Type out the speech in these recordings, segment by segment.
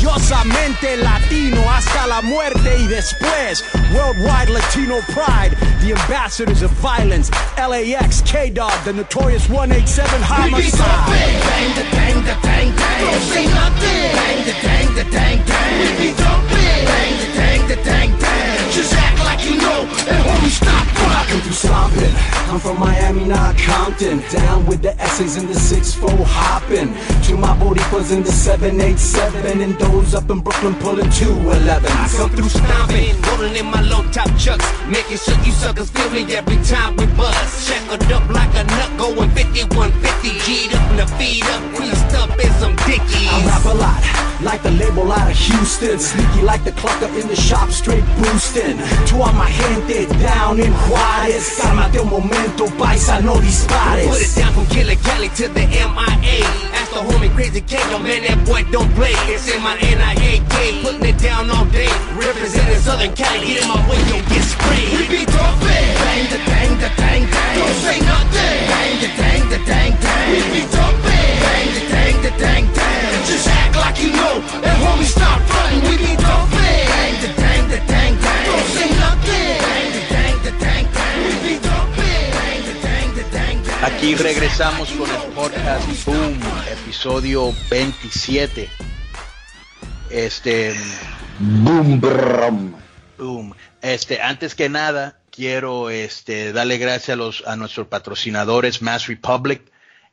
orgullosamente latino hasta la muerte y después. Worldwide Latino pride, the ambassadors of violence. LAX, K-Dog, the notorious 187 homicide. Bang the dang the dang dang. Don't say nothing. Bang the dang the dang dang. We be. Bang the dang the dang dang. Just act like you know. And homie, stop through stomping. I'm from Miami, not Compton. Down with the essays in the 6-4 hopping. To my Boricuas in the 787. And those up in Brooklyn pulling 211. I come through stomping, rolling in my low top chucks, making sure you suckers feel me every time we buzz. Shackled up like a nut, going 5150, G'd up in the feet up, creased up in some dickies. I rap a lot, like the label out of Houston. Sneaky like the clucker in the shop, straight boosting. To all my gente down in Juarez. Cálmate un momento, no dispares. Put it down from Killer Cali to the MIA. Ask the homie Crazy K, yo man, that boy don't play. It's in my NIAK, putting it down all day. Representing Southern Cali, get in my way, don't get sprayed. We be dumping, bang the dang the dang dang. Don't say nothing, bang the dang the dang dang. We be dumping, bang the dang the dang dang. Just act like you know, and homie stop fronting. We be dumping, bang the dang the dang dang. Don't say nothing, bang the dang the dang dang. We be dumping, bang the dang the dang dang. Aquí regresamos con el podcast Boom, episodio 27. Este, Boom, brum. boom. Este, antes que nada, quiero este, darle gracias a, los, a nuestros patrocinadores, Mass Republic,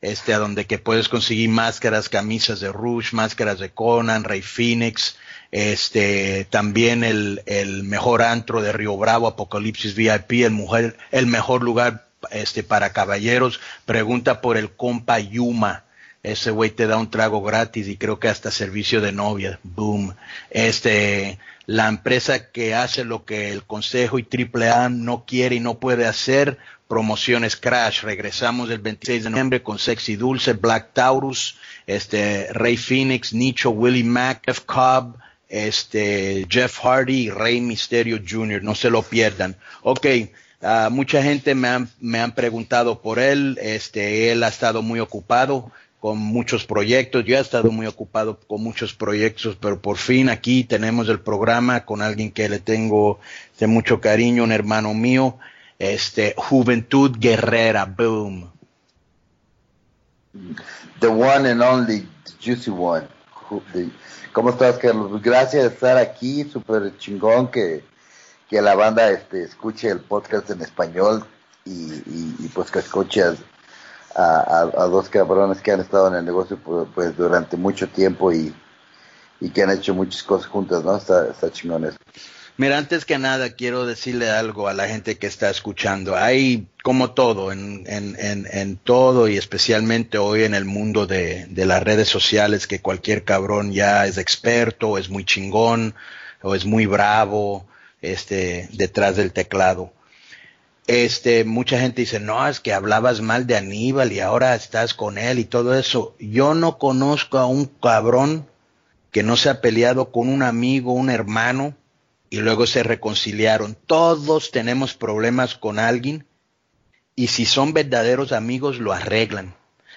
este, a donde que puedes conseguir máscaras, camisas de Rouge, máscaras de Conan, Rey Phoenix, este, también el, el mejor antro de Río Bravo, Apocalipsis VIP, el, mujer, el mejor lugar este, para caballeros. Pregunta por el compa Yuma. Ese güey te da un trago gratis y creo que hasta servicio de novia. Boom. Este, la empresa que hace lo que el Consejo y AAA no quiere y no puede hacer, promociones Crash. Regresamos el 26 de noviembre con Sexy Dulce, Black Taurus, este, Rey Phoenix, Nicho, Willie Mack, Jeff Cobb, este, Jeff Hardy y Rey Mysterio Jr. No se lo pierdan. Ok. ah, mucha gente me han, me han preguntado por él, este, él ha estado muy ocupado con muchos proyectos, yo he estado muy ocupado con muchos proyectos, pero por fin aquí tenemos el programa con alguien que le tengo de mucho cariño, un hermano mío, este, Juventud Guerrera, boom. The one and only the juicy one. ¿Cómo estás, Carlos? Gracias de estar aquí, súper chingón que, que la banda este, escuche el podcast en español y, y- y, pues que escuches a, dos cabrones que han estado en el negocio pues, durante mucho tiempo y, y que han hecho muchas cosas juntas, ¿no? Está, está chingón eso. Mira, antes que nada quiero decirle algo a la gente que está escuchando. Hay como todo, en, en, en, todo y especialmente hoy en el mundo de, de las redes sociales, que cualquier cabrón ya es experto, es muy chingón o es muy bravo este, detrás del teclado. Este, mucha gente dice, no, es que hablabas mal de Aníbal y ahora estás con él y todo eso. Yo no conozco a un cabrón que no se ha peleado con un amigo, un hermano, y luego se reconciliaron. Todos tenemos problemas con alguien y si son verdaderos amigos lo arreglan.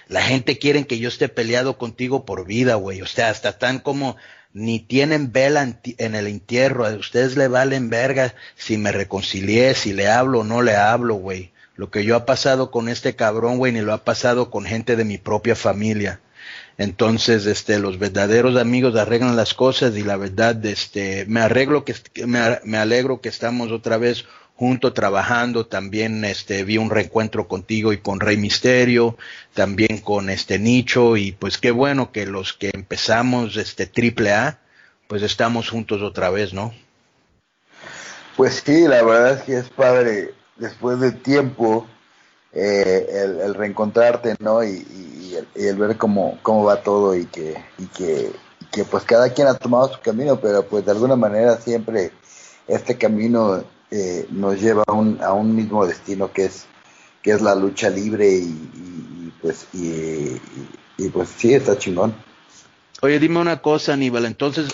La gente quiere que yo esté peleado contigo por vida, güey. O sea, hasta tan como ni tienen vela en, el entierro. A ustedes le valen verga si me reconcilié, si le hablo o no le hablo, güey. Lo que yo ha pasado con este cabrón, güey, ni lo ha pasado con gente de mi propia familia. Entonces, este, los verdaderos amigos arreglan las cosas y la verdad, este, me arreglo que, me, me alegro que estamos otra vez juntos trabajando. También, este, vi un reencuentro contigo y con Rey Misterio, también con este Nicho y pues qué bueno que los que empezamos este triple A, pues estamos juntos otra vez, ¿no? Pues sí, la verdad es que es padre después de tiempo eh, el, reencontrarte, ¿no? Y, el, ver cómo, cómo va todo y que, y que, que pues cada quien ha tomado su camino, pero pues de alguna manera siempre este camino eh, nos lleva a un, a un mismo destino que es que es la lucha libre y, pues y, pues sí está chingón. Oye, dime una cosa, Aníbal. Entonces,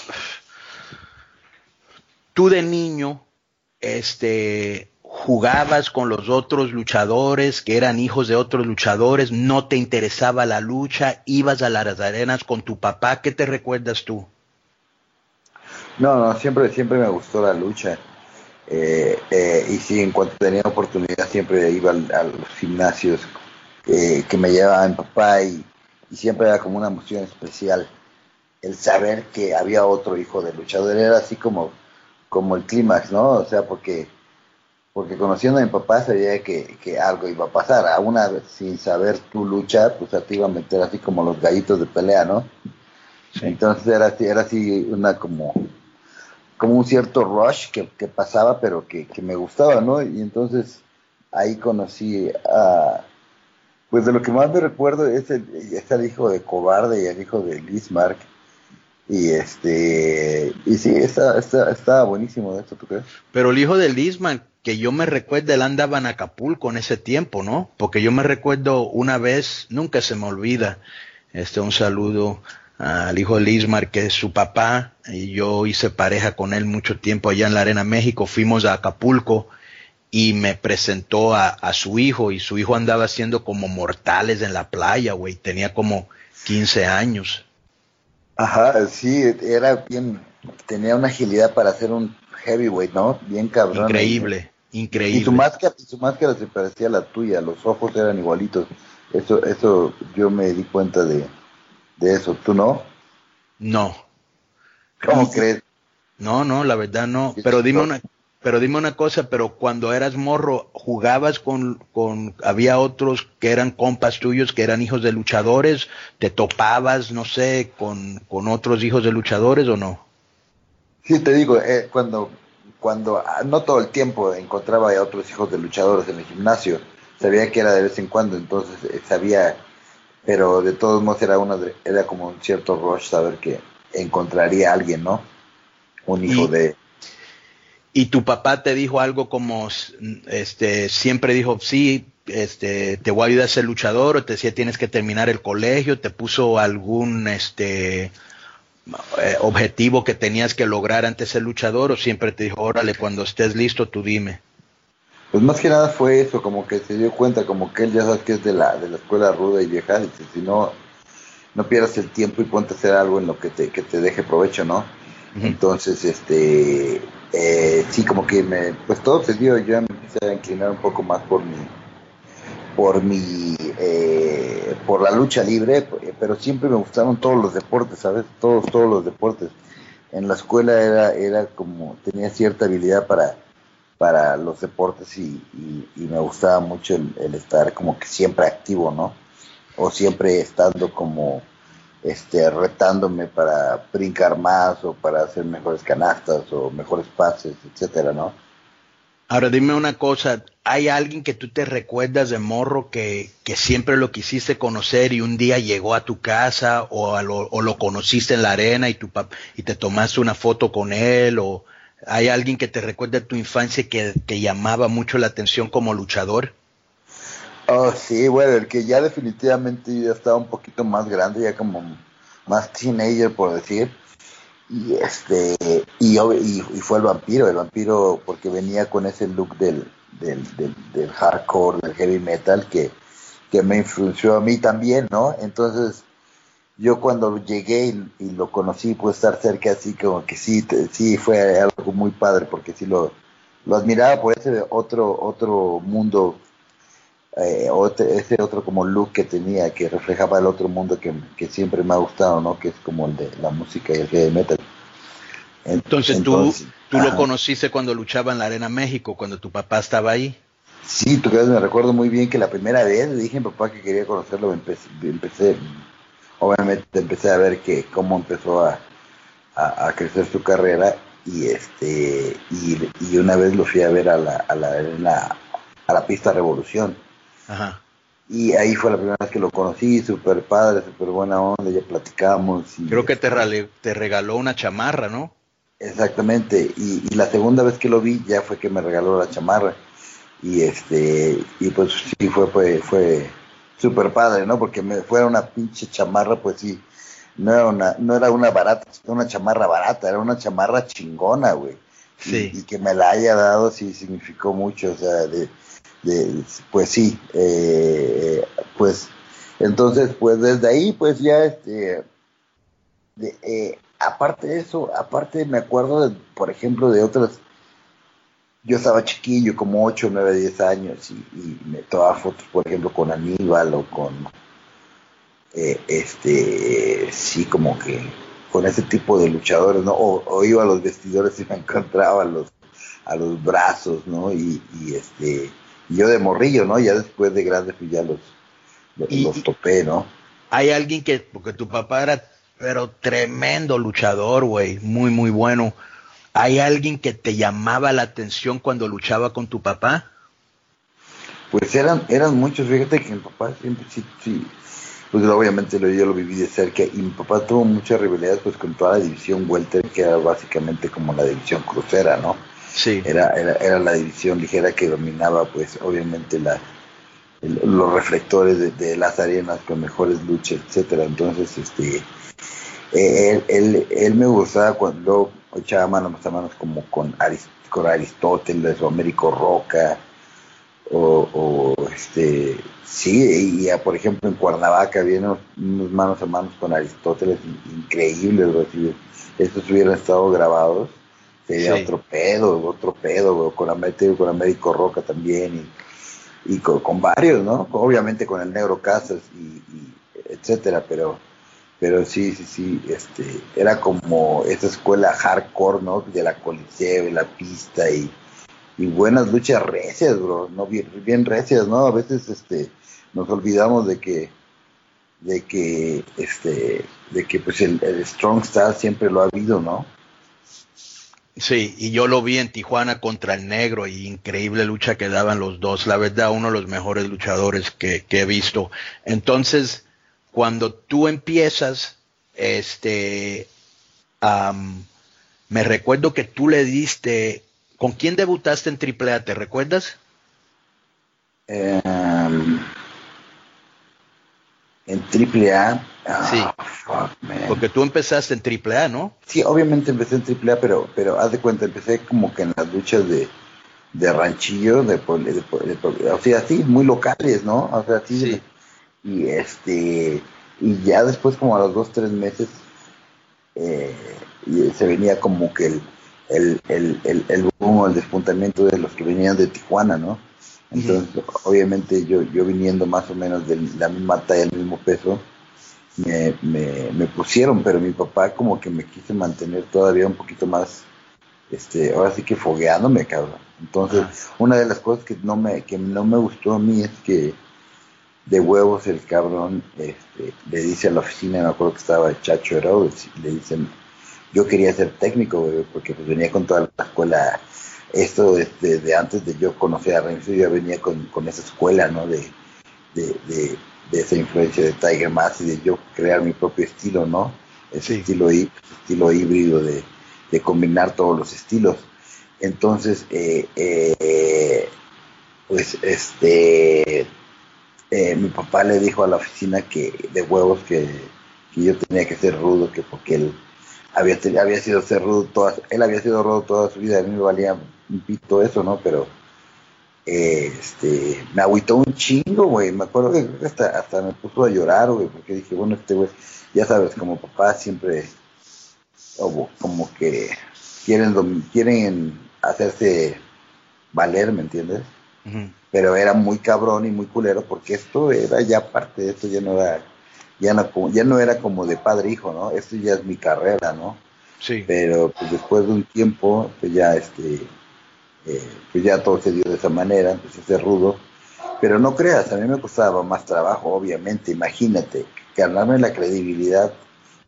tú de niño, este, jugabas con los otros luchadores que eran hijos de otros luchadores, no te interesaba la lucha, ibas a las arenas con tu papá. ¿Qué te recuerdas tú? No, no, siempre, siempre me gustó la lucha. Eh, eh, y sí, en cuanto tenía oportunidad siempre iba al, a los gimnasios eh, que me llevaba mi papá y, siempre era como una emoción especial el saber que había otro hijo de luchador. Era así como, como el clímax, ¿no? O sea, porque, porque conociendo a mi papá sabía que, que algo iba a pasar. Aún sin saber tu lucha, pues te iba a meter así como los gallitos de pelea, ¿no? Entonces era así, era así una como como un cierto rush que, pasaba, pero que, me gustaba, ¿no? Y entonces ahí conocí a, pues de lo que más me recuerdo es el, hijo de Cobarde y el hijo de Lismark. Y este, y sí, está, está, está buenísimo esto, ¿tú crees? Pero el hijo de Lismark, que yo me recuerdo, él andaba en Acapulco en ese tiempo, ¿no? Porque yo me recuerdo una vez, nunca se me olvida, este, un saludo al hijo de Lismar, que es su papá, y yo hice pareja con él mucho tiempo allá en la Arena México, fuimos a Acapulco y me presentó a, su hijo, y su hijo andaba haciendo como mortales en la playa, güey, tenía como 15 años. Ajá, sí, era bien, tenía una agilidad para hacer un heavyweight, ¿no? Bien cabrón. Increíble, increíble. Y su máscara, su máscara se parecía a la tuya, los ojos eran igualitos. Eso, eso yo me di cuenta de, de eso, ¿tú no? No. ¿Cómo crees? No, no, la verdad no. Pero dime una, pero dime una cosa, pero cuando eras morro, ¿jugabas con, con, había otros que eran compas tuyos, que eran hijos de luchadores? ¿Te topabas, no sé, con, con otros hijos de luchadores o no? Sí, te digo, eh, cuando, cuando, ah, no todo el tiempo encontraba a otros hijos de luchadores en el gimnasio, sabía que era de vez en cuando, entonces eh, sabía pero de todos modos era, una, era como un cierto rush saber que encontraría a alguien, ¿no? Un hijo de... Y tu papá te dijo algo como, este, siempre dijo, sí, este, te voy a ayudar a ser luchador, o te decía tienes que terminar el colegio, te puso algún, este, eh, objetivo que tenías que lograr antes de ser luchador, o siempre te dijo, órale, cuando estés listo, tú dime. Pues más que nada fue eso, como que se dio cuenta, como que él ya sabes que es de la, de la escuela ruda y vieja, dice, si no, no pierdas el tiempo y ponte a hacer algo en lo que te, que te deje provecho, ¿no? Entonces, este, eh, sí, como que me, pues todo se dio, yo me empecé a inclinar un poco más por mi, por mi, eh, por la lucha libre, pero siempre me gustaron todos los deportes, ¿sabes? Todos, todos los deportes. En la escuela era, era como, tenía cierta habilidad para, para los deportes y, me gustaba mucho el, estar como que siempre activo, ¿no? O siempre estando como este retándome para brincar más o para hacer mejores canastas o mejores pases, etcétera, ¿no? Ahora dime una cosa, ¿hay alguien que tú te recuerdas de morro que, que siempre lo quisiste conocer y un día llegó a tu casa o, lo, o lo conociste en la arena y, tu y te tomaste una foto con él o ¿Hay alguien que te recuerde tu infancia que te llamaba mucho la atención como luchador? Oh, sí, bueno, el que ya definitivamente ya estaba un poquito más grande, ya como más teenager, por decir. Y este, y, fue el vampiro, el vampiro porque venía con ese look del, del, del, hardcore, del heavy metal, que, que me influenció a mí también, ¿no? Entonces, yo cuando llegué y, lo conocí, pude estar cerca, así como que sí, sí fue algo muy padre, porque sí lo, lo admiraba por ese otro, otro mundo, eh, ese otro como look que tenía, que reflejaba el otro mundo que, siempre me ha gustado, ¿no? Que es como el de la música y el heavy metal. Entonces, tú, tú lo conociste cuando luchaba en la Arena México, cuando tu papá estaba ahí. Sí, tú me recuerdo muy bien que la primera vez le dije a mi papá que quería conocerlo, empecé, empecé obviamente empecé a ver que cómo empezó a, a, crecer su carrera y este y, una vez lo fui a ver a la, a la, a la pista Revolución. Ajá. Y ahí fue la primera vez que lo conocí, súper padre, súper buena onda, ya platicamos. Y Creo que te, te regaló una chamarra, ¿no? Exactamente, y, y, la segunda vez que lo vi ya fue que me regaló la chamarra. Y este, y pues sí fue, fue, fue, súper padre, ¿no? Porque me fuera una pinche chamarra, pues sí, no era una, no era una barata, una chamarra barata, era una chamarra chingona, güey. Sí. Y, que me la haya dado sí significó mucho, o sea, de, de pues sí, eh, pues entonces, pues desde ahí, pues ya, este, de, eh, aparte de eso, aparte me acuerdo, de, por ejemplo, de otras yo estaba chiquillo, como 8, 9, 10 años, y, me tomaba fotos, por ejemplo, con Aníbal o con, eh, este, sí, como que con ese tipo de luchadores, ¿no? O, iba a los vestidores y me encontraba a los, a los brazos, ¿no? Y, este, yo de morrillo, ¿no? Ya después de grande, pues ya los, los, topé, ¿no? Hay alguien que, porque tu papá era, pero tremendo luchador, güey, muy, muy bueno ¿Hay alguien que te llamaba la atención cuando luchaba con tu papá? Pues eran, eran muchos, fíjate que mi papá siempre sí, sí pues obviamente yo lo viví de cerca y mi papá tuvo muchas rivalidades pues con toda la división welter que era básicamente como la división crucera, ¿no? Sí. Era, era, era la división ligera que dominaba pues obviamente la, los reflectores de, de, las arenas con mejores luchas, etcétera. Entonces, este, él, él, él me gustaba cuando echaba manos a manos como con, con Aristóteles o Américo Roca o, este sí y ya, por ejemplo en Cuernavaca había unos, manos a manos con Aristóteles increíbles estos hubieran estado grabados sería otro pedo otro pedo con Américo, con Américo Roca también y, y con, varios no obviamente con el Negro Casas y etcétera pero pero sí, sí, sí, este, era como esa escuela hardcore, ¿no? De la coliseo y la pista y, buenas luchas recias, bro, ¿no? Bien, bien, recias, ¿no? A veces, este, nos olvidamos de que, de que, este, de que, pues, el, Strong Star siempre lo ha habido, ¿no? Sí, y yo lo vi en Tijuana contra el negro y increíble lucha que daban los dos, la verdad, uno de los mejores luchadores que, que he visto. Entonces, cuando tú empiezas, este, me recuerdo que tú le diste, ¿con quién debutaste en AAA? ¿Te recuerdas? Em, en AAA. Ah, sí. Porque tú empezaste en AAA, ¿no? Sí, obviamente empecé en AAA, pero, pero haz de cuenta, empecé como que en las luchas de, de ranchillo, de, o sea, así, muy locales, ¿no? O sea, así sí y este y ya después como a los dos tres meses eh, se venía como que el el, el, el, el boom, el despuntamiento de los que venían de Tijuana, ¿no? Entonces, obviamente yo, yo viniendo más o menos de la misma talla, el mismo peso, me, me, me, pusieron, pero mi papá como que me quise mantener todavía un poquito más, este, ahora sí que fogueándome, cabrón. Entonces, una de las cosas que no me, que no me gustó a mí es que de huevos el cabrón este, le dice a la oficina, me acuerdo que estaba Chacho Herodes, le dicen, yo quería ser técnico, porque pues venía con toda la escuela, esto desde de antes de yo conocer a Renzo, yo venía con, esa escuela, ¿no? De, de, esa influencia de Tiger Mask y de yo crear mi propio estilo, ¿no? Ese estilo, estilo híbrido de, combinar todos los estilos. Entonces, eh, eh, pues, este eh, mi papá le dijo a la oficina que de huevos que, yo tenía que ser rudo, que porque él había, había sido ser rudo toda, él había sido rudo toda su vida, a mí me valía un pito eso, ¿no? Pero eh, este, me agüitó un chingo, güey, me acuerdo que hasta, hasta me puso a llorar, güey, porque dije, bueno, este güey, ya sabes, como papá siempre, como, que quieren, quieren hacerse valer, ¿me entiendes? Pero era muy cabrón y muy culero porque esto era ya parte de esto, ya no era, ya no, ya no era como de padre hijo, ¿no? Esto ya es mi carrera, ¿no? Sí. Pero pues después de un tiempo, pues ya este, eh, pues ya todo se dio de esa manera, empecé a ser rudo. Pero no creas, a mí me costaba más trabajo, obviamente, imagínate, ganarme la credibilidad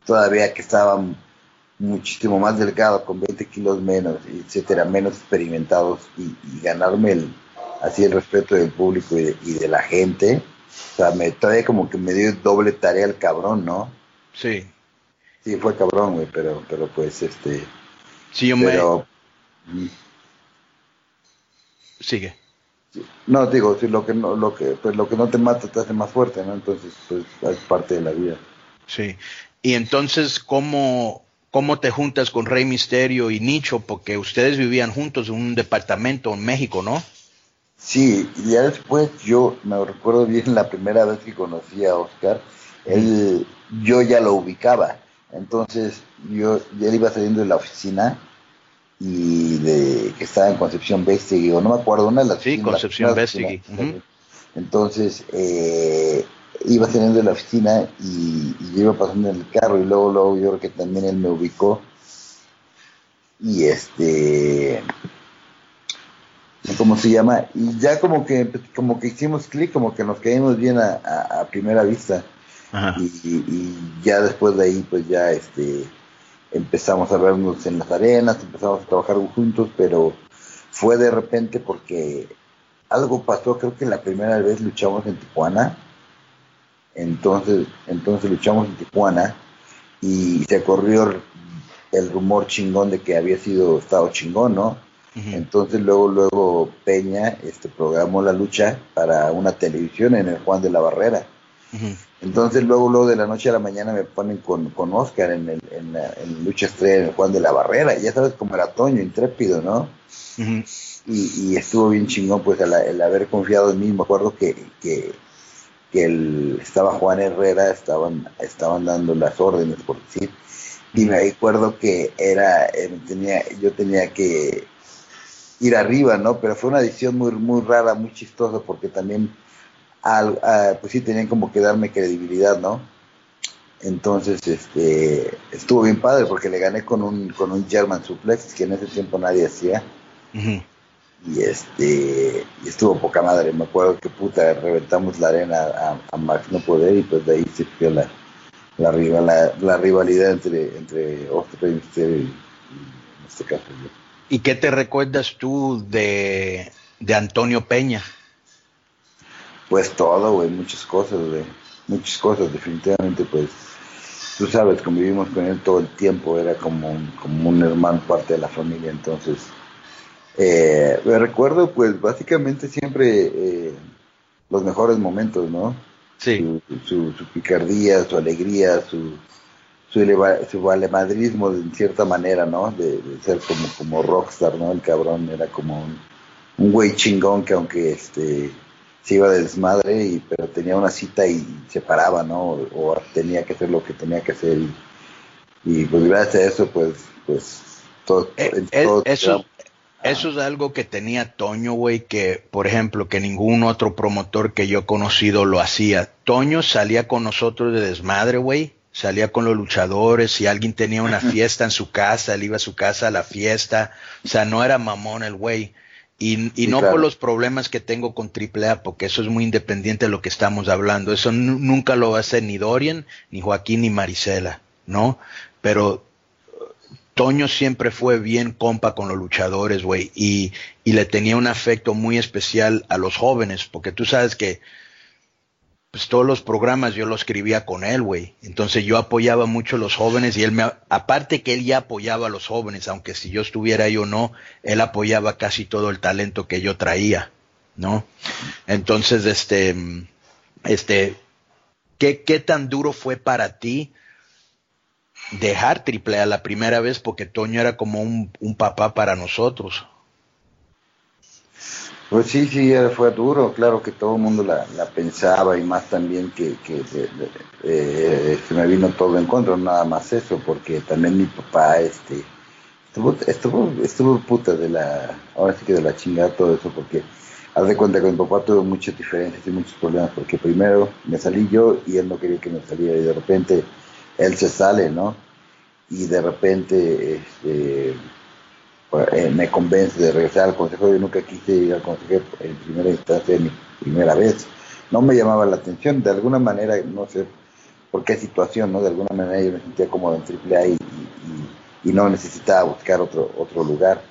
todavía que estaba muchísimo más delgado, con 20 kilos menos, etcétera, menos experimentados, y ganarme el, así el respeto del público y de, la gente. O sea, me todavía como que me dio doble tarea el cabrón, ¿no? Sí. Sí, fue cabrón, güey, pero, pero pues este. Sí, yo pero, me. Sigue. No, digo, si lo que no, lo que, pues lo que no te mata te hace más fuerte, ¿no? Entonces, pues es parte de la vida. Sí. Y entonces, ¿cómo, cómo te juntas con Rey Misterio y Nicho? Porque ustedes vivían juntos en un departamento en México, ¿no? Sí, y ya después yo me recuerdo bien la primera vez que conocí a Oscar, él, yo ya lo ubicaba. Entonces, yo, él iba saliendo de la oficina y de que estaba en Concepción Bestigui, o no me acuerdo, una de las Sí, Concepción Bestigui. Entonces, eh, iba saliendo de la oficina y, yo iba pasando en el carro y luego, luego yo creo que también él me ubicó y este ¿cómo se llama? Y ya como que como que hicimos clic, como que nos caímos bien a, primera vista. Y, ya después de ahí pues ya este empezamos a vernos en las arenas, empezamos a trabajar juntos, pero fue de repente porque algo pasó, creo que la primera vez luchamos en Tijuana, entonces, entonces luchamos en Tijuana y se corrió el rumor chingón de que había sido estado chingón, ¿no? Entonces luego, luego Peña este, programó la lucha para una televisión en el Juan de la Barrera. Entonces luego, luego de la noche a la mañana me ponen con, con Oscar en, el, en, la, lucha estrella en el Juan de la Barrera. Y ya sabes cómo era Toño, intrépido, ¿no? y, estuvo bien chingón pues el, haber confiado en mí. Me acuerdo que, que, que estaba Juan Herrera, estaban, estaban dando las órdenes, por decir. Y me acuerdo que era, eh, tenía, yo tenía que ir arriba, ¿no? Pero fue una edición muy, muy rara, muy chistosa, porque también, al, pues sí, tenían como que darme credibilidad, ¿no? Entonces, este, estuvo bien padre, porque le gané con un, con un German Suplex, que en ese tiempo nadie hacía. Y este, y estuvo poca madre, me acuerdo que puta, reventamos la arena a, Max no poder, y pues de ahí se fue la, la, la, rivalidad entre, entre Oscar y en este caso yo. ¿Y qué te recuerdas tú de, Antonio Peña? Pues todo, güey, muchas cosas, güey. Muchas cosas, definitivamente, pues. Tú sabes, convivimos con él todo el tiempo, era como un, como un hermano, parte de la familia, entonces. Eh, me recuerdo, pues, básicamente siempre eh, los mejores momentos, ¿no? Sí. su, su picardía, su alegría, su, su, su valemadrismo en cierta manera, ¿no? De, ser como, como rockstar, ¿no? El cabrón era como un, un güey chingón que aunque este se iba de desmadre, y, pero tenía una cita y se paraba, ¿no? O, tenía que hacer lo que tenía que hacer y, pues gracias a eso, pues, pues todo, eh, eh, eso, eso es algo que tenía Toño, güey, que, por ejemplo, que ningún otro promotor que yo he conocido lo hacía. Toño salía con nosotros de desmadre, güey, salía con los luchadores, si alguien tenía una fiesta en su casa, él iba a su casa a la fiesta, o sea, no era mamón el güey. Y, y no por los problemas que tengo con AAA, porque eso es muy independiente de lo que estamos hablando. Eso nunca lo va a hacer ni Dorian, ni Joaquín, ni Marisela, ¿no? Pero Toño siempre fue bien compa con los luchadores, güey, y, y le tenía un afecto muy especial a los jóvenes, porque tú sabes que pues todos los programas yo los escribía con él, güey. Entonces yo apoyaba mucho a los jóvenes y él me, aparte que él ya apoyaba a los jóvenes, aunque si yo estuviera ahí o no, él apoyaba casi todo el talento que yo traía, ¿no? Entonces, este, este, ¿qué, qué tan duro fue para ti dejar triple a la primera vez? Porque Toño era como un, un papá para nosotros. Pues sí, sí, fue duro, claro que todo el mundo la, pensaba y más también que, que eh, se me vino todo en contra, nada más eso, porque también mi papá este estuvo, estuvo, estuvo puta de la, ahora sí que de la chingada todo eso, porque haz de cuenta que mi papá tuvo muchas diferencias y muchos problemas, porque primero me salí yo y él no quería que me saliera y de repente él se sale, ¿no? Y de repente este eh, me convence de regresar al consejo. Yo nunca quise ir al consejo en primera instancia, mi primera vez. No me llamaba la atención, de alguna manera, no sé por qué situación, ¿no? De alguna manera yo me sentía cómodo en AAA y, y, y no necesitaba buscar otro, otro lugar.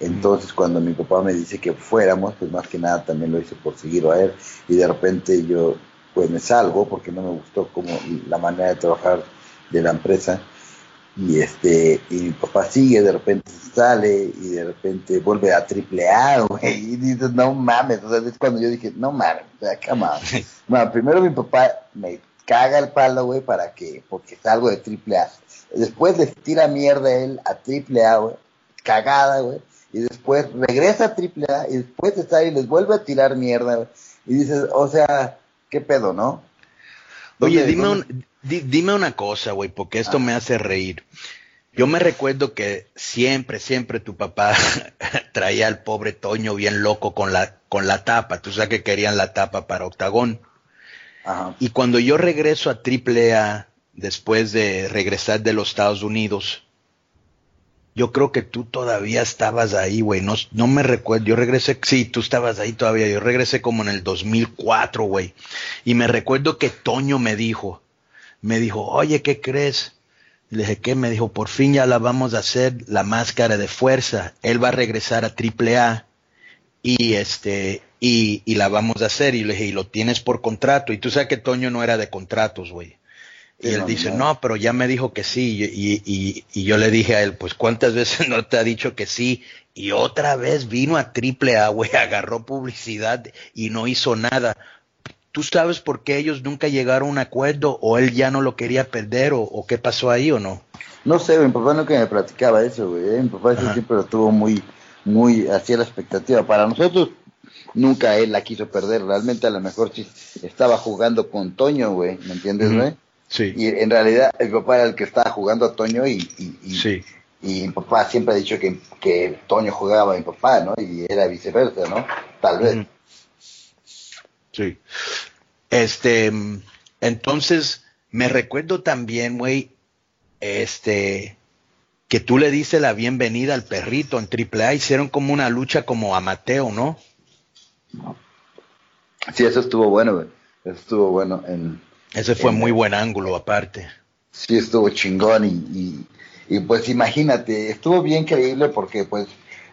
Entonces, cuando mi papá me dice que fuéramos, pues más que nada también lo hice por seguirlo a él. Y de repente yo, pues me salgo porque no me gustó como la manera de trabajar de la empresa y este y mi papá sigue de repente sale y de repente vuelve a triple A güey y dices no mames o sea es cuando yo dije no mames o sea bueno, primero mi papá me caga el palo güey para que porque salgo de triple A después le tira mierda a él a triple A güey cagada güey y después regresa a triple A y después está y les vuelve a tirar mierda güey y dices o sea qué pedo no Oye, dime, un, dime una cosa, güey, porque esto me hace reír. Yo me recuerdo que siempre, siempre tu papá traía al pobre Toño bien loco con la, con la tapa. Tú sabes que querían la tapa para Octagón. Y cuando yo regreso a AAA, después de regresar de los Estados Unidos, yo creo que tú todavía estabas ahí, güey. No, no me recuerdo. Yo regresé, sí, tú estabas ahí todavía. Yo regresé como en el 2004, güey. Y me recuerdo que Toño me dijo, me dijo, oye, ¿qué crees? le dije, ¿qué? Me dijo, por fin ya la vamos a hacer, la máscara de fuerza. Él va a regresar a AAA y este, y, y la vamos a hacer. Y le dije, y lo tienes por contrato. Y tú sabes que Toño no era de contratos, güey. Y él dice, no, pero ya me dijo que sí. Y, y, y, yo le dije a él, pues cuántas veces no te ha dicho que sí. Y otra vez vino a triple A, güey, agarró publicidad y no hizo nada. ¿Tú sabes por qué ellos nunca llegaron a un acuerdo o él ya no lo quería perder o, qué pasó ahí o no? No sé, mi papá nunca me platicaba eso, güey. ¿eh? Mi papá siempre lo tuvo muy, muy hacia la expectativa. Para nosotros nunca él la quiso perder. Realmente a lo mejor sí estaba jugando con Toño, güey. ¿Me entiendes, güey? Sí. Y en realidad el papá era el que estaba jugando a Toño y, y, sí. y mi papá siempre ha dicho que, que Toño jugaba a mi papá, ¿no? Y era viceversa, ¿no? Tal vez. Sí. Este, entonces, me recuerdo también, güey, este, que tú le dices la bienvenida al perrito en AAA, hicieron como una lucha como a Mateo, ¿no? Sí, eso estuvo bueno, güey. Eso estuvo bueno. En, Ese fue muy buen ángulo, aparte. Sí, estuvo chingón y, y, pues imagínate, estuvo bien creíble porque pues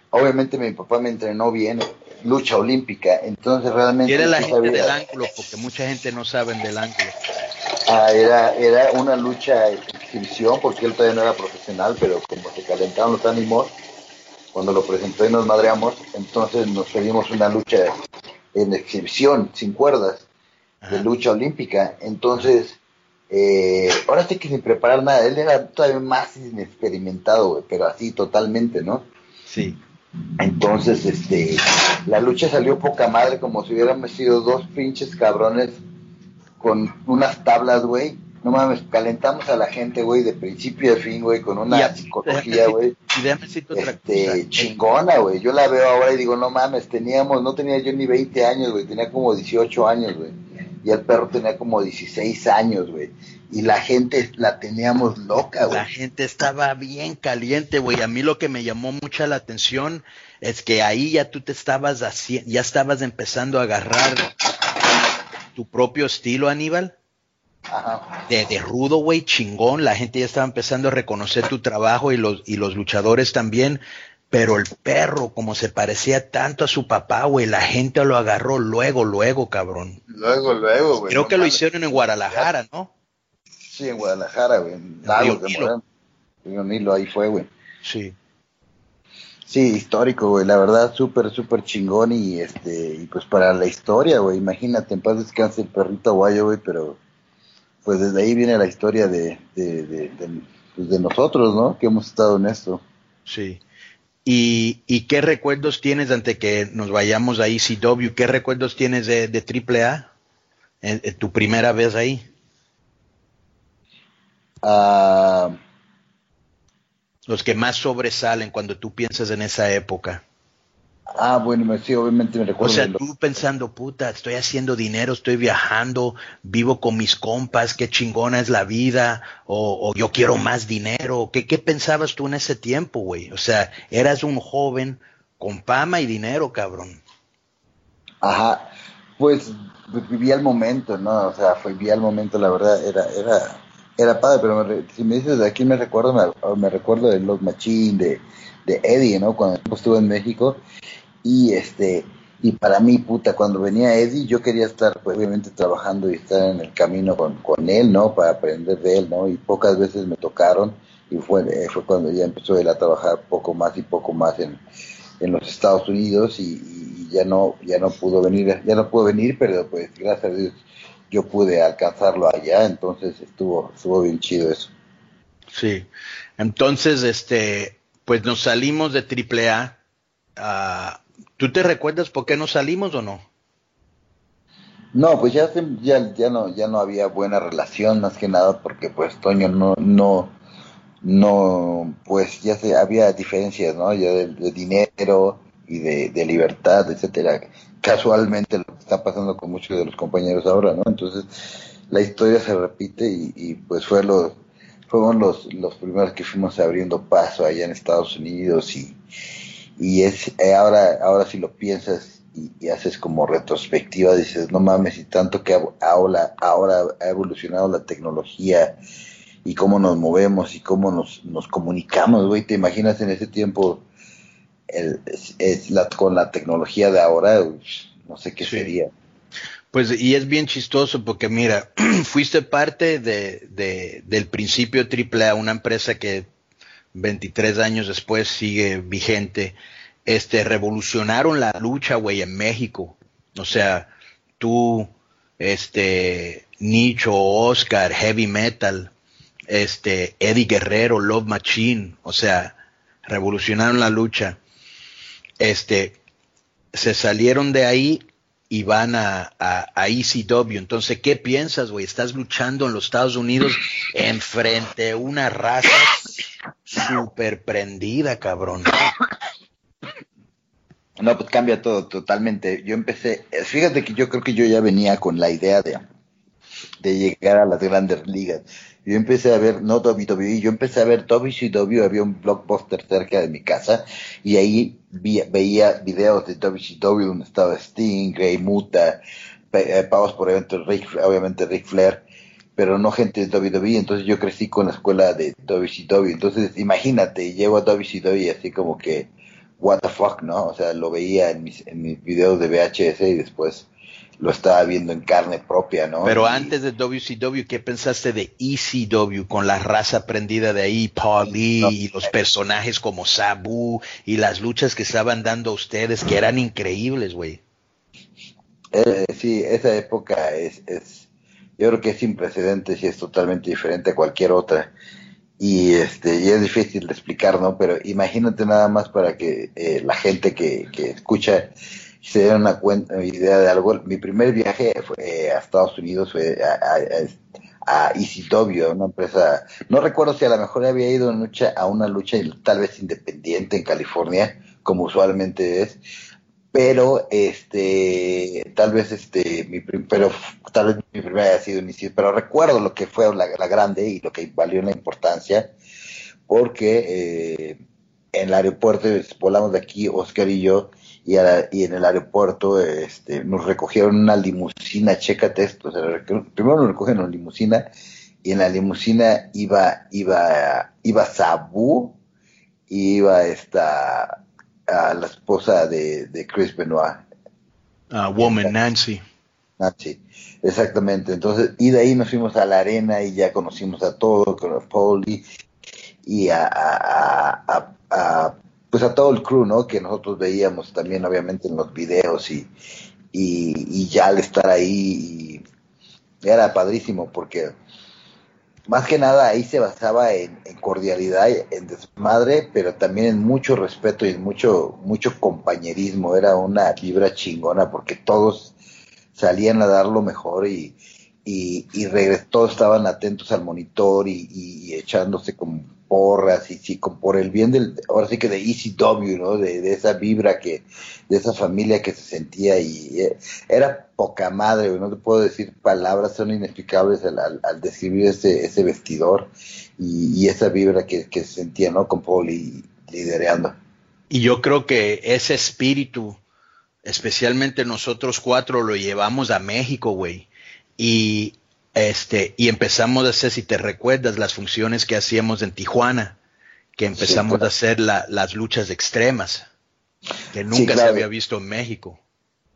obviamente mi papá me entrenó bien, lucha olímpica, entonces realmente... Y era la gente del ángulo, porque mucha gente no sabe del ángulo. Ah, era, era una lucha exhibición, porque él todavía no era profesional, pero como se calentaron los ánimos, cuando lo presentó y nos madreamos, entonces nos pedimos una lucha en exhibición, sin cuerdas, de lucha olímpica. Entonces, eh, ahora sí que sin preparar nada, él era todavía más inexperimentado, pero así totalmente, ¿no? Sí. Entonces, este, la lucha salió poca madre, como si hubiéramos sido dos pinches cabrones con unas tablas, güey. No mames, calentamos a la gente, güey, de principio a fin, güey, con una psicología, güey. Este, chingona, güey. Yo la veo ahora y digo, no mames, teníamos, no tenía yo ni 20 años, güey, tenía como 18 años, güey. Y el perro tenía como 16 años, güey y la gente la teníamos loca, güey. La gente estaba bien caliente, güey. A mí lo que me llamó mucha la atención es que ahí ya tú te estabas haciendo, ya estabas empezando a agarrar tu propio estilo, Aníbal. Ajá. De, de rudo, güey, chingón. La gente ya estaba empezando a reconocer tu trabajo y los, y los luchadores también. Pero el perro, como se parecía tanto a su papá, güey, la gente lo agarró luego, luego, cabrón. Luego, luego, güey. Creo que lo hicieron en Guadalajara, ¿no? Sí, en Guadalajara, güey. En Río Nilo. ahí fue, güey. Sí. Sí, histórico, güey, la verdad, súper, súper chingón y este, y pues para la historia, güey, imagínate, en paz descanse el perrito aguayo, güey, pero pues desde ahí viene la historia de, de, de, de, pues de nosotros, ¿no? Que hemos estado en esto. Sí. ¿Y, ¿Y qué recuerdos tienes ante que nos vayamos a ECW? ¿Qué recuerdos tienes de, de AAA? En, en tu primera vez ahí. Ah, los que más sobresalen cuando tú piensas en esa época. Ah, bueno, sí, obviamente me recuerdo. O sea, tú pensando, puta, estoy haciendo dinero, estoy viajando, vivo con mis compas, qué chingona es la vida, o, yo quiero más dinero. ¿Qué, ¿Qué pensabas tú en ese tiempo, güey? O sea, eras un joven con fama y dinero, cabrón. Ajá, pues, pues vivía el momento, ¿no? O sea, fue, vivía el momento, la verdad, era, era, era padre, pero si me dices de aquí me recuerdo, me, recuerdo de los machín, de, de Eddie, ¿no? Cuando estuve en México. Y este, y para mí, puta, cuando venía Eddie, yo quería estar, pues, obviamente, trabajando y estar en el camino con, con él, ¿no? Para aprender de él, ¿no? Y pocas veces me tocaron, y fue, eh, fue cuando ya empezó él a trabajar poco más y poco más en, en los Estados Unidos, y, y, ya no, ya no pudo venir, ya no pudo venir, pero pues, gracias a Dios, yo pude alcanzarlo allá, entonces estuvo, estuvo bien chido eso. Sí, entonces, este, pues nos salimos de AAA. Uh, ¿Tú te recuerdas por qué nos salimos o no? No, pues ya, ya, ya, no, ya no había buena relación, más que nada, porque pues Toño no, no, no, pues ya se, había diferencias, ¿no? Ya de, dinero y de, libertad, etcétera. Casualmente lo que está pasando con muchos de los compañeros ahora, ¿no? Entonces, la historia se repite y, y pues fue fuimos los, los primeros que fuimos abriendo paso allá en Estados Unidos y, y es, eh, ahora, ahora si lo piensas, y, haces como retrospectiva, dices, no mames, y tanto que ahora, ahora ha evolucionado la tecnología y cómo nos movemos y cómo nos, nos comunicamos, güey, te imaginas en ese tiempo el, es, la, con la tecnología de ahora, no sé qué sería. Pues y es bien chistoso porque mira, fuiste parte de, de, del principio AAA, una empresa que 23 años después sigue vigente este, revolucionaron la lucha, güey, en México. O sea, tú, este, Nicho, Oscar, Heavy Metal, este, Eddie Guerrero, Love Machine, o sea, revolucionaron la lucha. Este, se salieron de ahí y van a, a, ECW. Entonces, ¿qué piensas, güey? Estás luchando en los Estados Unidos enfrente a una raza súper prendida, cabrón. No, pues cambia todo totalmente. Yo empecé, fíjate que yo creo que yo ya venía con la idea de, de llegar a las grandes ligas. Yo empecé a ver, no WWE, yo empecé a ver WCW, había un blockbuster cerca de mi casa y ahí veía videos de WCW donde estaba Sting, Grey Muta, eh, por eventos, obviamente Rick Flair, pero no gente de WWE, entonces yo crecí con la escuela de WCW, entonces imagínate, llego a WCW así como que what the fuck, ¿no? O sea, lo veía en mis, en mis videos de VHS y después lo estaba viendo en carne propia, ¿no? Pero antes de WCW, ¿qué pensaste de ECW con la raza prendida de ahí, Paul Lee y los personajes como Sabu y las luchas que estaban dando a ustedes que eran increíbles, güey? Eh, sí, esa época es, es, yo creo que es sin precedentes y es totalmente diferente a cualquier otra y este y es difícil de explicar, ¿no? Pero imagínate nada más para que eh, la gente que, que escucha se dé una cuenta, idea de algo. Mi primer viaje fue a Estados Unidos, fue a, a, a ECW, una empresa, no recuerdo si a lo mejor había ido a una lucha tal vez independiente en California, como usualmente es, pero este tal vez este mi pero tal vez mi primera haya sido inicio pero recuerdo lo que fue la, grande y lo que valió la importancia porque eh, en el aeropuerto volamos de aquí Oscar y yo y, y en el aeropuerto este nos recogieron una limusina chécate esto primero nos recogieron una limusina y en la limusina iba iba iba Sabu iba esta a la esposa de, de Chris Benoit. a Woman Nancy. Nancy, exactamente. Entonces, y de ahí nos fuimos a la arena y ya conocimos a todo, con a Pauli y a, a, a, pues a todo el crew, ¿no? Que nosotros veíamos también, obviamente, en los videos y, y, y ya al estar ahí era padrísimo porque más que nada ahí se basaba en, cordialidad, en desmadre, pero también en mucho respeto y en mucho, mucho compañerismo. Era una vibra chingona porque todos salían a dar lo mejor y, y, y todos estaban atentos al monitor y, y echándose como porras y sí, por el bien del, ahora sí que de ECW, ¿no? De, esa vibra que, de esa familia que se sentía y eh, era poca madre, no te puedo decir palabras, son inexplicables al, al, describir ese, ese vestidor y, esa vibra que, que, se sentía, ¿no? Con Paul y, lidereando. Y yo creo que ese espíritu, especialmente nosotros cuatro, lo llevamos a México, güey. Y este, y empezamos a hacer, si te recuerdas, las funciones que hacíamos en Tijuana, que empezamos a hacer las luchas extremas, que nunca se había visto en México.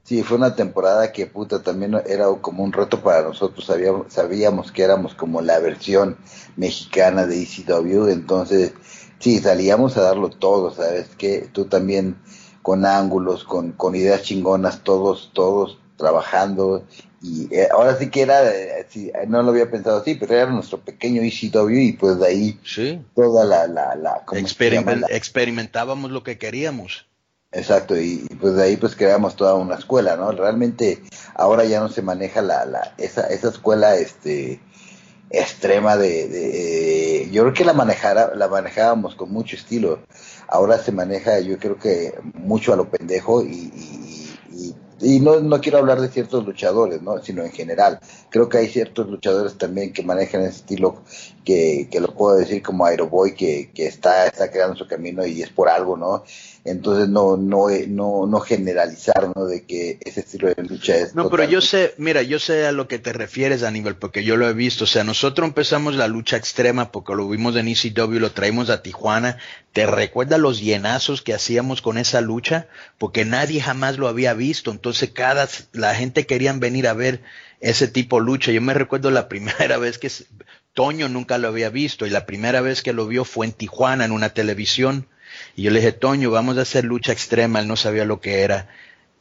Sí, fue una temporada que puta también era como un reto para nosotros, sabíamos, sabíamos que éramos como la versión mexicana de ECW, entonces sí, salíamos a darlo todo, ¿sabes? Que tú también con ángulos, con, con ideas chingonas, todos, todos trabajando y eh, ahora sí que era, eh, no lo había pensado así, pero era nuestro pequeño ECW y pues de ahí sí. toda la... la, la, experimentábamos lo que queríamos. Exacto, y, pues de ahí pues creamos toda una escuela, ¿no? Realmente ahora ya no se maneja la, la esa, esa escuela este extrema de, de, yo creo que la manejara, la manejábamos con mucho estilo. Ahora se maneja, yo creo que mucho a lo pendejo y, y, y no, no quiero hablar de ciertos luchadores, ¿no? sino en general. Creo que hay ciertos luchadores también que manejan ese estilo que, que lo puedo decir como Aeroboy, que, que está, está creando su camino y es por algo, ¿no? entonces no no no no generalizar no de que ese estilo de lucha es no pero yo sé mira yo sé a lo que te refieres Aníbal porque yo lo he visto o sea nosotros empezamos la lucha extrema porque lo vimos en ECW lo traímos a Tijuana te recuerdas los llenazos que hacíamos con esa lucha porque nadie jamás lo había visto entonces cada la gente querían venir a ver ese tipo de lucha yo me recuerdo la primera vez que Toño nunca lo había visto y la primera vez que lo vio fue en Tijuana en una televisión y yo le dije, Toño, vamos a hacer lucha extrema, él no sabía lo que era.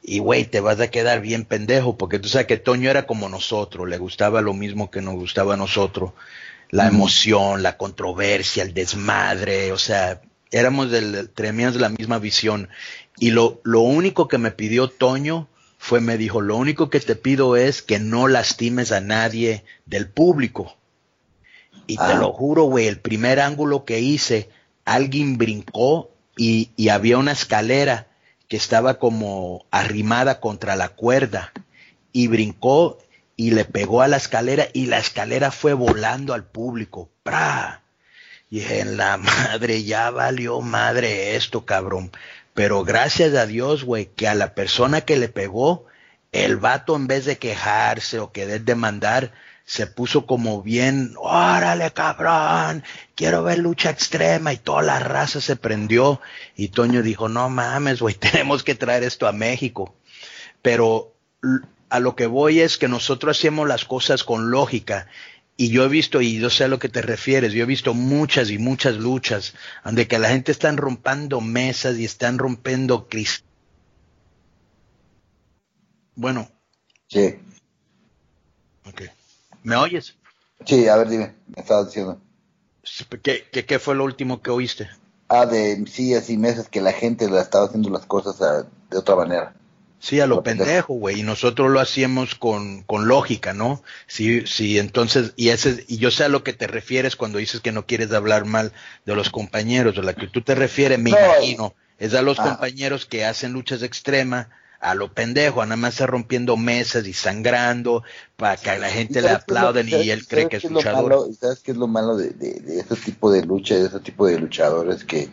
Y güey, te vas a quedar bien pendejo, porque tú sabes que Toño era como nosotros, le gustaba lo mismo que nos gustaba a nosotros. La emoción, la controversia, el desmadre, o sea, éramos del, teníamos la misma visión. Y lo, lo único que me pidió Toño fue, me dijo, lo único que te pido es que no lastimes a nadie del público. Y te ah. lo juro, güey, el primer ángulo que hice, alguien brincó y, y había una escalera que estaba como arrimada contra la cuerda y brincó y le pegó a la escalera y la escalera fue volando al público. ¡Pra! Y dije, en la madre, ya valió madre esto, cabrón. Pero gracias a Dios, güey, que a la persona que le pegó, el vato en vez de quejarse o querer demandar, se puso como bien, órale cabrón, quiero ver lucha extrema y toda la raza se prendió y Toño dijo, no mames, güey, tenemos que traer esto a México. Pero a lo que voy es que nosotros hacemos las cosas con lógica y yo he visto, y yo sé a lo que te refieres, yo he visto muchas y muchas luchas donde que la gente están rompiendo mesas y están rompiendo cristales. Bueno. Sí. Okay. ¿Me oyes? Sí, a ver, dime, me estabas diciendo. ¿Qué, qué, qué fue lo último que oíste? Ah, de sillas y mesas que la gente la estaba haciendo las cosas de otra manera. Sí, a lo pendejo, güey, y nosotros lo hacíamos con, con lógica, ¿no? Sí, sí, entonces, y ese, y yo sé a lo que te refieres cuando dices que no quieres hablar mal de los compañeros, a la que tú te refieres, me imagino, es a los ah. compañeros que hacen luchas extremas, a lo pendejo, nada más está rompiendo mesas y sangrando para que a la gente le aplauden y él cree que es luchador. ¿Sabes qué es lo malo de, de, este tipo de lucha, de este tipo de luchadores que,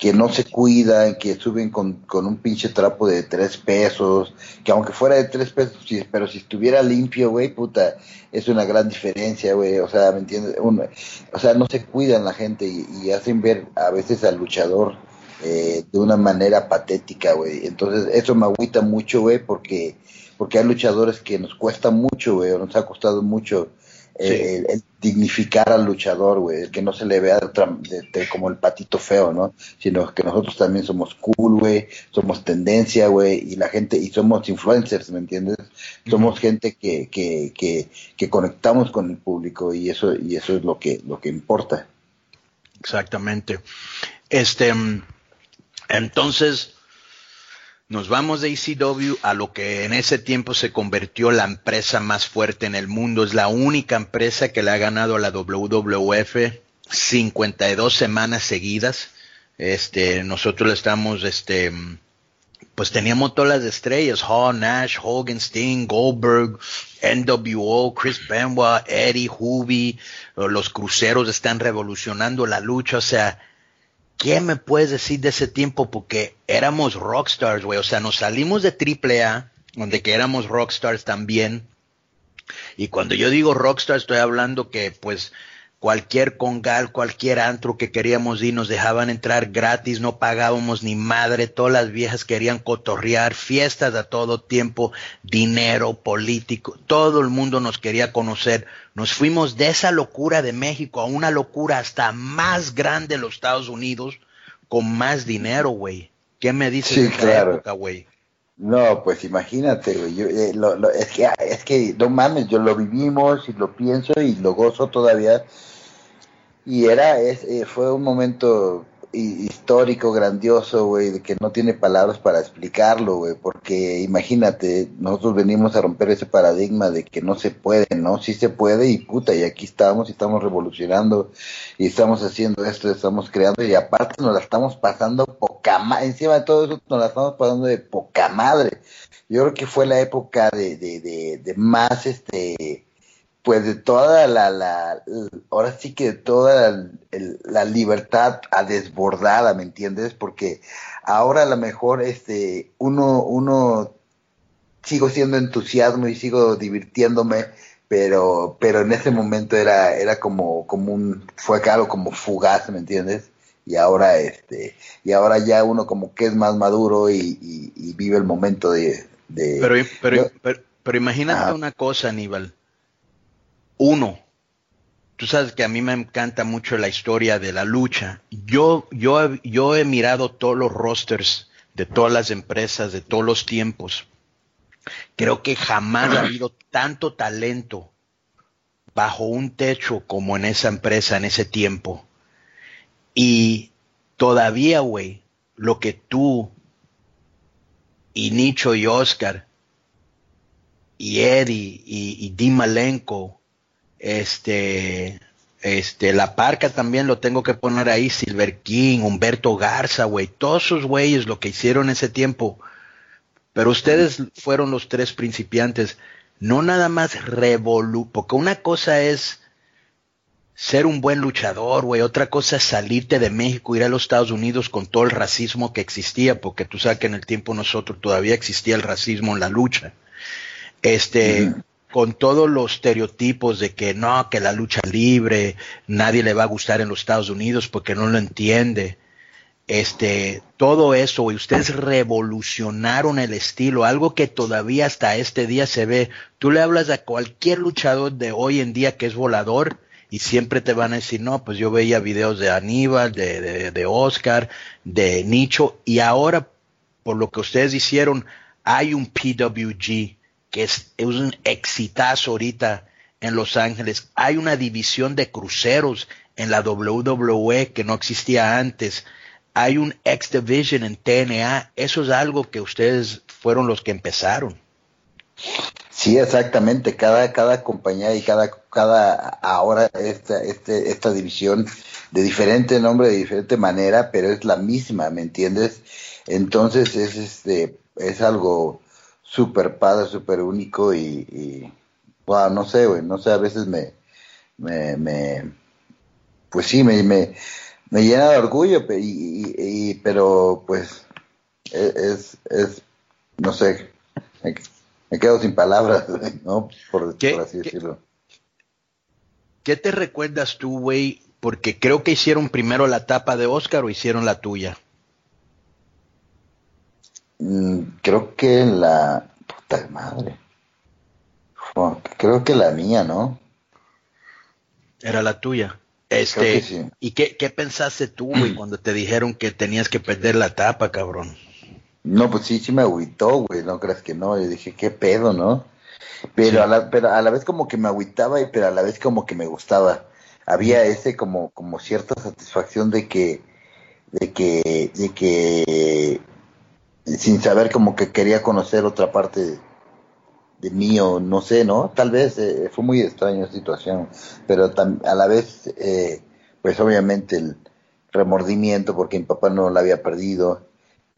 que no se cuidan, que suben con, con un pinche trapo de tres pesos, que aunque fuera de tres pesos, pero si estuviera limpio, güey, puta, es una gran diferencia, güey, o sea, ¿me entiendes? o sea, no se cuidan la gente y, y hacen ver a veces al luchador eh, de una manera patética, güey. Entonces, eso me agüita mucho, güey, porque, porque hay luchadores que nos cuesta mucho, güey, o nos ha costado mucho el, dignificar al luchador, güey, el que no se le vea como el patito feo, ¿no? Sino que nosotros también somos cool, güey, somos tendencia, güey, y la gente, y somos influencers, ¿me entiendes? Somos gente que, que, que, que conectamos con el público y eso, y eso es lo que, lo que importa. Exactamente. Este, mm, entonces, nos vamos de ECW a lo que en ese tiempo se convirtió la empresa más fuerte en el mundo. Es la única empresa que le ha ganado a la WWF 52 semanas seguidas. Este, nosotros estamos, este, pues teníamos todas las estrellas, Hall, Nash, Hogan, Sting, Goldberg, NWO, Chris Benoit, Eddie, Huby, los cruceros están revolucionando la lucha, o sea, ¿qué me puedes decir de ese tiempo? Porque éramos rockstars, güey. O sea, nos salimos de AAA, donde que éramos rockstars también. Y cuando yo digo rockstar, estoy hablando que, pues, cualquier congal, cualquier antro que queríamos ir, nos dejaban entrar gratis, no pagábamos ni madre, todas las viejas querían cotorrear, fiestas a todo tiempo, dinero, político, todo el mundo nos quería conocer. Nos fuimos de esa locura de México a una locura hasta más grande de los Estados Unidos, con más dinero, güey. ¿Qué me dices de esa época, güey? No, pues imagínate, güey. Eh, es, que, es que, no mames, yo lo vivimos y lo pienso y lo gozo todavía y era, es, eh, fue un momento histórico, grandioso, güey, que no tiene palabras para explicarlo, güey, porque imagínate, nosotros venimos a romper ese paradigma de que no se puede, ¿no? Sí se puede y puta, y aquí estamos y estamos revolucionando y estamos haciendo esto, estamos creando y aparte nos la estamos pasando poca madre, encima de todo eso nos la estamos pasando de poca madre. Yo creo que fue la época de, de, de, de más, este, pues de toda la, la, ahora sí que de toda la, libertad a desbordada, ¿me entiendes? Porque ahora a lo mejor este, uno, uno sigo siendo entusiasmo y sigo divirtiéndome, pero, pero en ese momento era, era como, como un, fue algo como fugaz, ¿me entiendes? Y ahora este, y ahora ya uno como que es más maduro y, y, vive el momento de, de pero, pero, pero, imagínate una cosa, Aníbal uno, tú sabes que a mí me encanta mucho la historia de la lucha. Yo, yo, yo he mirado todos los rosters de todas las empresas de todos los tiempos. Creo que jamás ha habido tanto talento bajo un techo como en esa empresa en ese tiempo. Y todavía, güey, lo que tú y Nicho y Oscar y Eddie y, y Malenko este, este, La Parca también lo tengo que poner ahí, Silver King, Humberto Garza, güey, todos esos güeyes lo que hicieron ese tiempo. Pero ustedes fueron los tres principiantes, no nada más revolu, porque una cosa es ser un buen luchador, güey, otra cosa es salirte de México, ir a los Estados Unidos con todo el racismo que existía, porque tú sabes que en el tiempo nosotros todavía existía el racismo en la lucha. Este, con todos los estereotipos de que no, que la lucha libre, nadie le va a gustar en los Estados Unidos porque no lo entiende. Este, todo eso, y ustedes revolucionaron el estilo, algo que todavía hasta este día se ve. Tú le hablas a cualquier luchador de hoy en día que es volador y siempre te van a decir, no, pues yo veía videos de Aníbal, de, de, de Oscar, de Nicho, y ahora, por lo que ustedes hicieron, hay un PWG que es, un exitazo ahorita en Los Ángeles. Hay una división de cruceros en la WWE que no existía antes. Hay un X Division en TNA. Eso es algo que ustedes fueron los que empezaron. Sí, exactamente. Cada, cada compañía y cada, cada ahora esta, este, esta división de diferente nombre, de diferente manera, pero es la misma, ¿me entiendes? Entonces es este, es algo súper padre, súper único y, wow, no sé, güey, no sé, a veces me, me, me pues sí, me, me, me, llena de orgullo, y, pero pues e, es, es, no sé, me, quedo sin palabras, ¿no? Por, así decirlo. ¿Qué te recuerdas tú, güey? Porque creo que hicieron primero la tapa de Oscar o hicieron la tuya. Mm, creo que la. Puta madre. Creo que la mía, ¿no? Era la tuya. Este, ¿Y qué, qué pensaste tú, güey, cuando te dijeron que tenías que perder la tapa, cabrón? No, pues sí, sí me agüitó, güey, no creas que no. Yo dije, qué pedo, ¿no? Pero, a la, pero a la vez como que me agüitaba, y pero a la vez como que me gustaba. Había ese como, como cierta satisfacción de que, de que, de que sin saber como que quería conocer otra parte de mí o no sé, ¿no? Tal vez eh, fue muy extraña la situación, pero a la vez, eh, pues obviamente el remordimiento porque mi papá no la había perdido,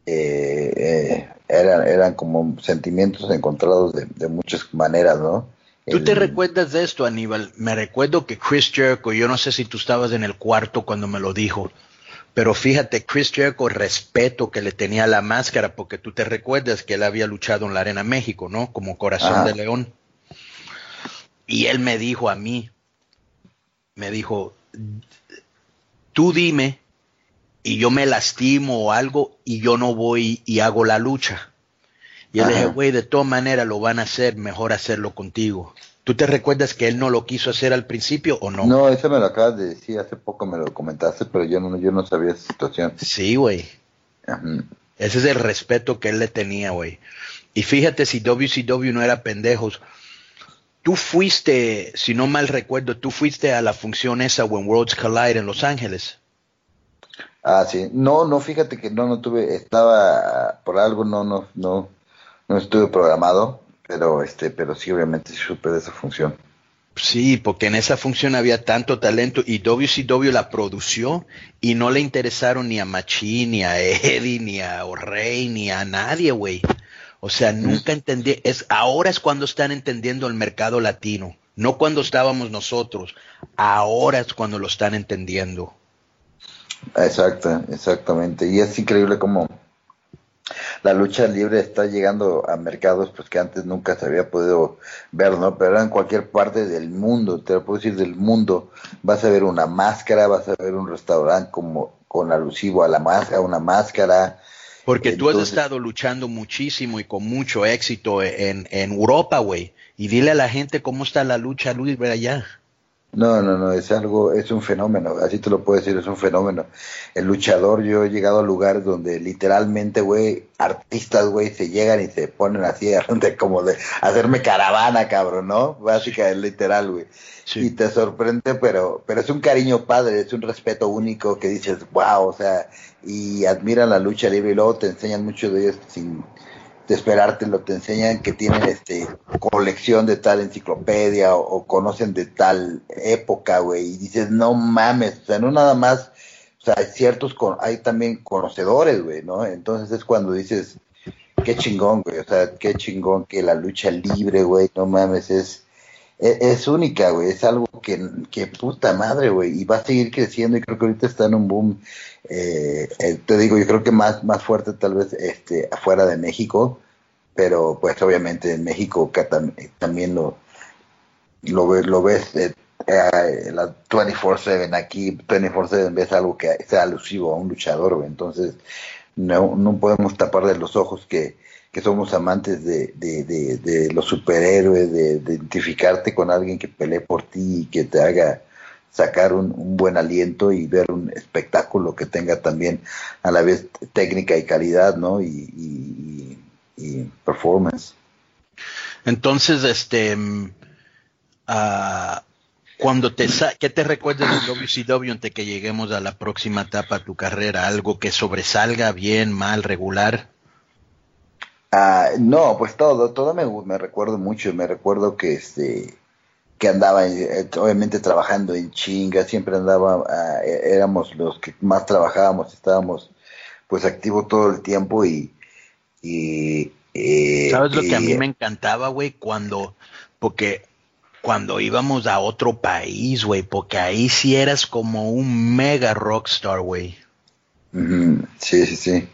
eh, eran, eran como sentimientos encontrados de, muchas maneras, ¿no? ¿Tú te recuerdas de esto, Aníbal? Me recuerdo que Chris Jericho, yo no sé si tú estabas en el cuarto cuando me lo dijo, pero fíjate, Chris Jericho, respeto que le tenía la máscara, porque tú te recuerdas que él había luchado en la Arena México, ¿no? Como corazón de león. Y él me dijo a mí, me dijo, tú dime y yo me lastimo o algo y yo no voy y hago la lucha. Y él le dije, güey, de todas maneras lo van a hacer, mejor hacerlo contigo. ¿Tú te recuerdas que él no lo quiso hacer al principio o no? No, eso me lo acabas de decir, hace poco me lo comentaste, pero yo no, yo no sabía esa situación. Sí, güey. Ese es el respeto que él le tenía, güey. Y fíjate si WCW no era pendejos. Tú fuiste, si no mal recuerdo, tú fuiste a la función esa When Worlds Collide en Los Ángeles. Ah, sí. No, no, fíjate que no, no tuve, estaba, por algo no, no, no, no estuve programado, pero este, pero sí, obviamente supe de esa función. Sí, porque en esa función había tanto talento y WCW la produció y no le interesaron ni a Machín, ni a Eddie, ni a O'Reilly, ni a nadie, güey. O sea, nunca entendí, es, ahora es cuando están entendiendo el mercado latino, no cuando estábamos nosotros, ahora es cuando lo están entendiendo. Exacto, exactamente. Y es increíble cómo la lucha libre está llegando a mercados pues que antes nunca se había podido ver, ¿no? Pero en cualquier parte del mundo, te lo puedo decir del mundo, vas a ver una máscara, vas a ver un restaurante como con alusivo a la máscara, una máscara. Porque tú has estado luchando muchísimo y con mucho éxito en, en Europa, güey. Y dile a la gente cómo está la lucha libre allá. No, no, no, es algo, es un fenómeno, así te lo puedo decir, es un fenómeno. El luchador, yo he llegado a lugares donde literalmente, güey, artistas, güey, se llegan y se ponen así, de, como de hacerme caravana, cabrón, ¿no? Básicamente, literal, güey. Y te sorprende, pero, pero es un cariño padre, es un respeto único que dices, wow, o sea, y admiran la lucha libre y luego te enseñan mucho de ellos sin, de esperártelo, te enseñan que tienen este colección de tal enciclopedia o, conocen de tal época, güey, y dices, no mames, o sea, no nada más, o sea, hay ciertos, hay también conocedores, güey, ¿no? Entonces es cuando dices, qué chingón, güey, o sea, qué chingón que la lucha libre, güey, no mames, es, es, es única, güey, es algo que, que puta madre, güey, y va a seguir creciendo y creo que ahorita está en un boom eh, eh, te digo, yo creo que más, más fuerte tal vez este, afuera de México, pero pues obviamente en México que también lo, lo, lo ves eh, eh la 24-7 aquí, 24-7 ves algo que sea alusivo a un luchador, entonces no, no podemos taparle los ojos que, que somos amantes de, de, de, los superhéroes, de, de, identificarte con alguien que pelee por ti y que te haga sacar un, buen aliento y ver un espectáculo que tenga también a la vez técnica y calidad, ¿no? Y, performance. Entonces, este, uh, cuando te ¿qué te recuerdas de WCW antes que lleguemos a la próxima etapa de tu carrera? ¿Algo que sobresalga bien, mal, regular? Ah, no, pues todo, todo me, me recuerdo mucho, me recuerdo que este que andaba eh, obviamente trabajando en chinga, siempre andaba, ah, e, éramos los que más trabajábamos, estábamos pues activos todo el tiempo y... y ¿Sabes lo que a mí me encantaba, güey? Cuando, porque cuando íbamos a otro país, güey, porque ahí sí eras como un mega rockstar, güey. Sí, sí, sí.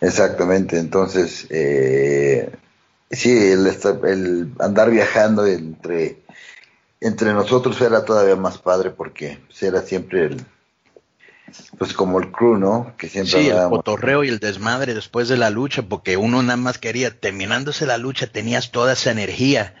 Exactamente. Entonces, eh, sí, el, el andar viajando entre entre nosotros era todavía más padre porque pues, era siempre el pues como el crew, ¿no? Que siempre sí, el cotorreo y el desmadre después de la lucha, porque uno nada más quería, terminándose la lucha, tenías toda esa energía.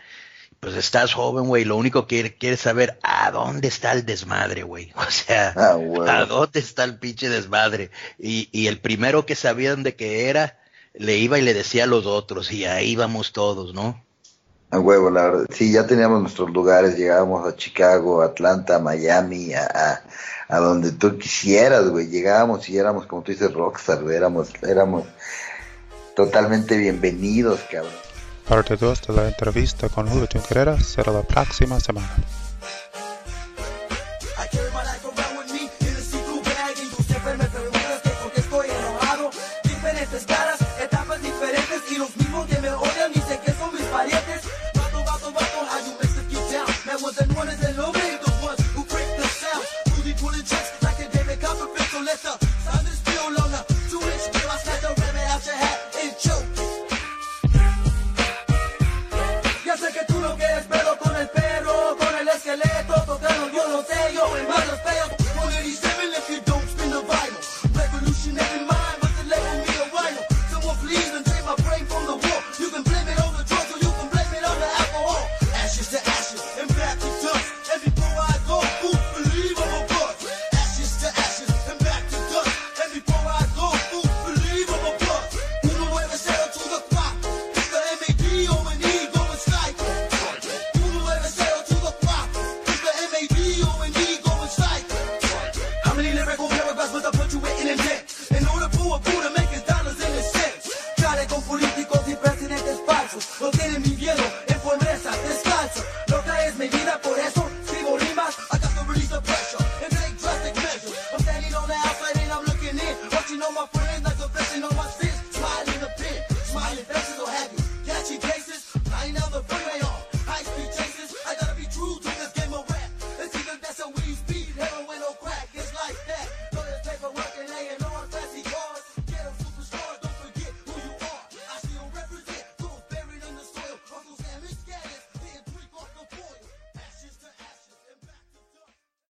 Pues estás joven, güey, lo único que quieres saber, ¿a dónde está el desmadre, güey? O sea, ah, ¿a dónde está el pinche desmadre? Y, y el primero que sabían de qué era, le iba y le decía a los otros, y ahí vamos todos, ¿no? A huevo, la verdad. Sí, ya teníamos nuestros lugares, llegábamos a Chicago, Atlanta, Miami, a, a, donde tú quisieras, güey. Llegábamos y éramos, como tú dices, rockstar, güey. Éramos, éramos totalmente bienvenidos, cabrón. Parte 2 de la entrevista con Julio Junquera será la próxima semana. Let's.